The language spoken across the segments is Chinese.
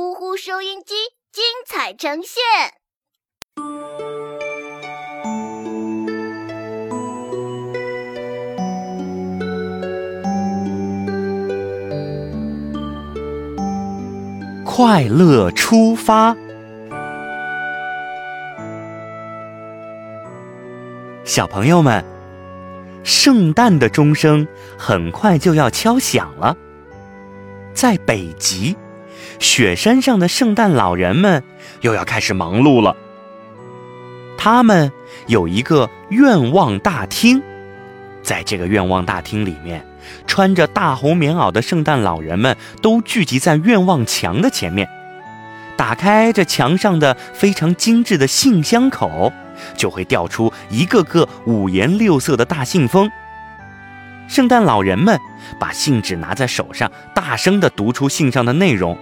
呼呼收音机精彩呈现，快乐出发。小朋友们，圣诞的钟声很快就要敲响了。在北极，雪山上的圣诞老人们又要开始忙碌了。他们有一个愿望大厅，在这个愿望大厅里面，穿着大红棉袄的圣诞老人们都聚集在愿望墙的前面，打开这墙上的非常精致的信箱口。就会掉出一个个五颜六色的大信封。圣诞老人们把信纸拿在手上，大声地读出信上的内容。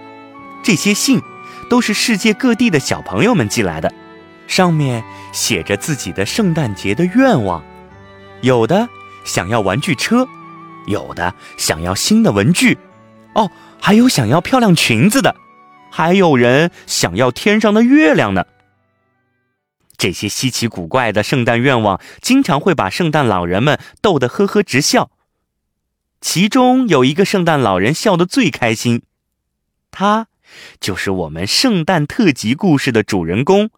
这些信都是世界各地的小朋友们寄来的，上面写着自己的圣诞节的愿望。有的想要玩具车，有的想要新的文具，哦，还有想要漂亮裙子的，还有人想要天上的月亮呢。这些稀奇古怪的圣诞愿望，经常会把圣诞老人们逗得呵呵直笑。其中有一个圣诞老人笑得最开心，他就是我们圣诞特辑故事的主人公，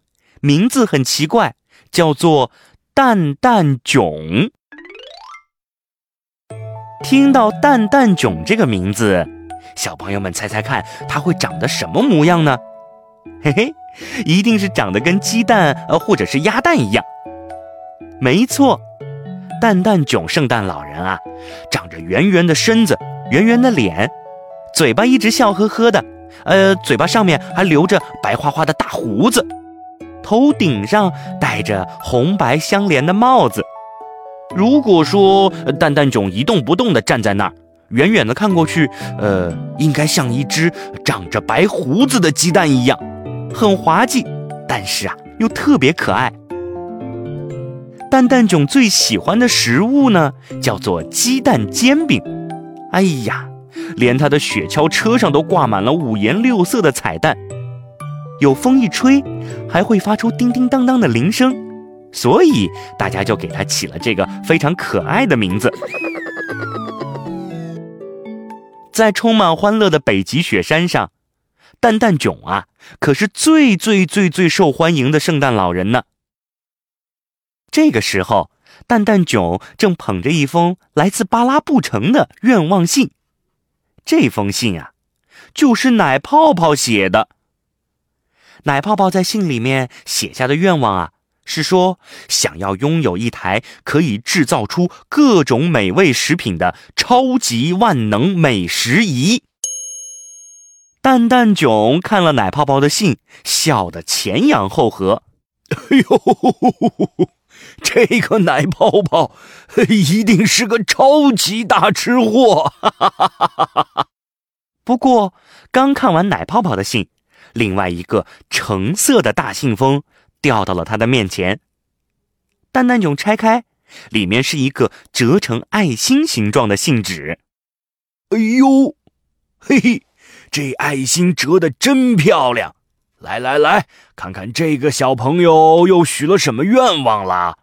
名字很奇怪，叫做蛋蛋囧。听到蛋蛋囧这个名字，小朋友们猜猜看，它会长得什么模样呢？嘿嘿。一定是长得跟鸡蛋呃，或者是鸭蛋一样。没错，蛋蛋囧圣诞老人啊，长着圆圆的身子，圆圆的脸，嘴巴一直笑呵呵的，呃，嘴巴上面还留着白花花的大胡子，头顶上戴着红白相连的帽子。如果说蛋蛋囧一动不动地站在那儿，远远的看过去，呃，应该像一只长着白胡子的鸡蛋一样。很滑稽，但是啊，又特别可爱。蛋蛋囧最喜欢的食物呢，叫做鸡蛋煎饼。哎呀，连他的雪橇车上都挂满了五颜六色的彩蛋，有风一吹，还会发出叮叮当当的铃声，所以大家就给他起了这个非常可爱的名字。在充满欢乐的北极雪山上。蛋蛋囧啊，可是最最最最受欢迎的圣诞老人呢。这个时候，蛋蛋囧正捧着一封来自巴拉布城的愿望信。这封信啊，就是奶泡泡写的。奶泡泡在信里面写下的愿望啊，是说想要拥有一台可以制造出各种美味食品的超级万能美食仪。蛋蛋囧看了奶泡泡的信，笑得前仰后合。哎呦，这个奶泡泡一定是个超级大吃货！不过，刚看完奶泡泡的信，另外一个橙色的大信封掉到了他的面前。蛋蛋囧拆开，里面是一个折成爱心形状的信纸。哎呦，嘿嘿。这爱心折得真漂亮！来来来，看看这个小朋友又许了什么愿望啦？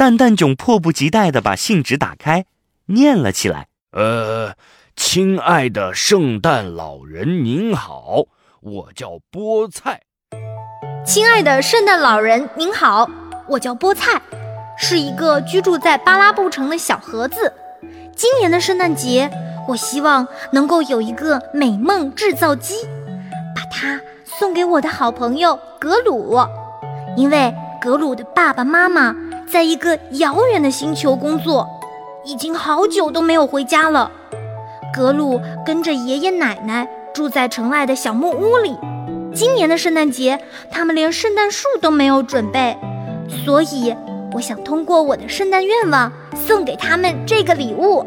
蛋蛋囧迫不及待地把信纸打开，念了起来：“呃，亲爱的圣诞老人您好，我叫菠菜。亲爱的圣诞老人您好，我叫菠菜，是一个居住在巴拉布城的小盒子。今年的圣诞节。”我希望能够有一个美梦制造机，把它送给我的好朋友格鲁，因为格鲁的爸爸妈妈在一个遥远的星球工作，已经好久都没有回家了。格鲁跟着爷爷奶奶住在城外的小木屋里。今年的圣诞节，他们连圣诞树都没有准备，所以我想通过我的圣诞愿望送给他们这个礼物。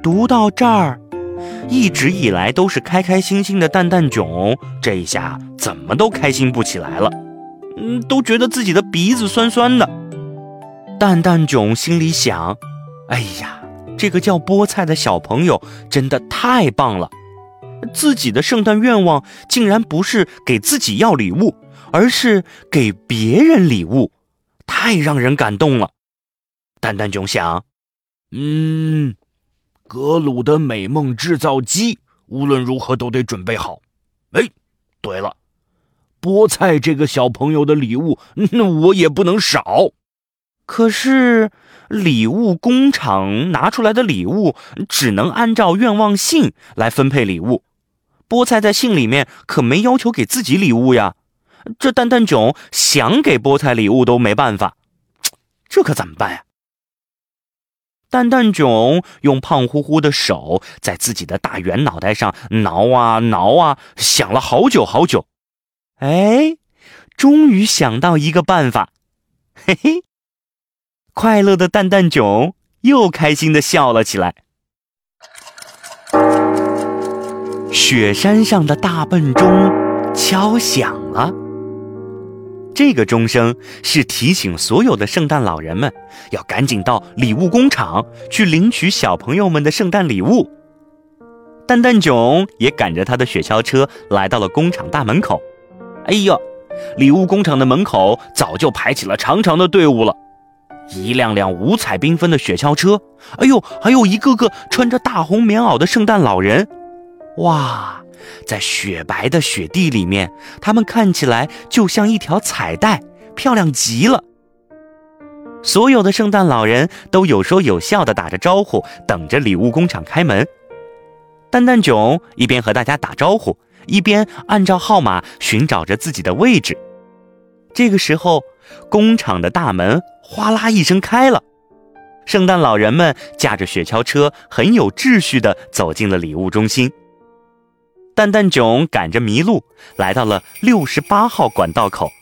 读到这儿，一直以来都是开开心心的蛋蛋囧，这一下怎么都开心不起来了。嗯，都觉得自己的鼻子酸酸的。蛋蛋囧心里想：“哎呀，这个叫菠菜的小朋友真的太棒了！自己的圣诞愿望竟然不是给自己要礼物，而是给别人礼物，太让人感动了。蛋蛋囧想，嗯，格鲁的美梦制造机无论如何都得准备好。哎，对了，菠菜这个小朋友的礼物，那我也不能少。可是礼物工厂拿出来的礼物只能按照愿望信来分配礼物，菠菜在信里面可没要求给自己礼物呀。这蛋蛋囧想给菠菜礼物都没办法，这可怎么办呀？蛋蛋囧用胖乎乎的手在自己的大圆脑袋上挠啊挠啊，想了好久好久，哎，终于想到一个办法，嘿嘿。快乐的蛋蛋囧又开心的笑了起来。雪山上的大笨钟敲响了，这个钟声是提醒所有的圣诞老人们要赶紧到礼物工厂去领取小朋友们的圣诞礼物。蛋蛋囧也赶着他的雪橇车来到了工厂大门口。哎呦，礼物工厂的门口早就排起了长长的队伍了。一辆辆五彩缤纷的雪橇车，哎呦，还有一个个穿着大红棉袄的圣诞老人，哇，在雪白的雪地里面，他们看起来就像一条彩带，漂亮极了。所有的圣诞老人都有说有笑的打着招呼，等着礼物工厂开门。蛋蛋囧一边和大家打招呼，一边按照号码寻找着自己的位置。这个时候，工厂的大门。哗啦一声开了，圣诞老人们驾着雪橇车，很有秩序地走进了礼物中心。蛋蛋囧赶着麋鹿来到了六十八号管道口，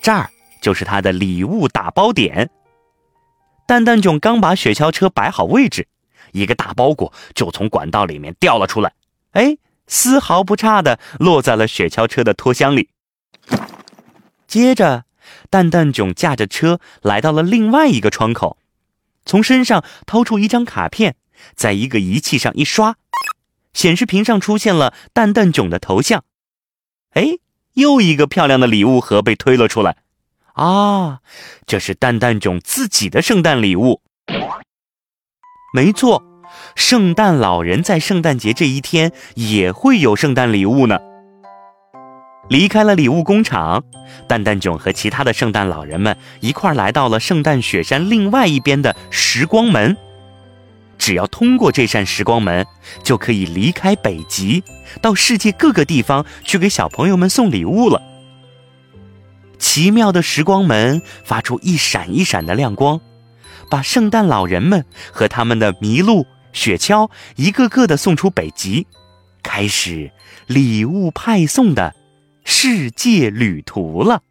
这儿就是他的礼物打包点。蛋蛋囧刚把雪橇车摆好位置，一个大包裹就从管道里面掉了出来，哎，丝毫不差地落在了雪橇车的拖箱里。接着。蛋蛋囧驾着车来到了另外一个窗口，从身上掏出一张卡片，在一个仪器上一刷，显示屏上出现了蛋蛋囧的头像。哎，又一个漂亮的礼物盒被推了出来。啊，这是蛋蛋囧自己的圣诞礼物。没错，圣诞老人在圣诞节这一天也会有圣诞礼物呢。离开了礼物工厂，蛋蛋囧和其他的圣诞老人们一块儿来到了圣诞雪山另外一边的时光门。只要通过这扇时光门，就可以离开北极，到世界各个地方去给小朋友们送礼物了。奇妙的时光门发出一闪一闪的亮光，把圣诞老人们和他们的麋鹿、雪橇一个个的送出北极，开始礼物派送的。世界旅途了。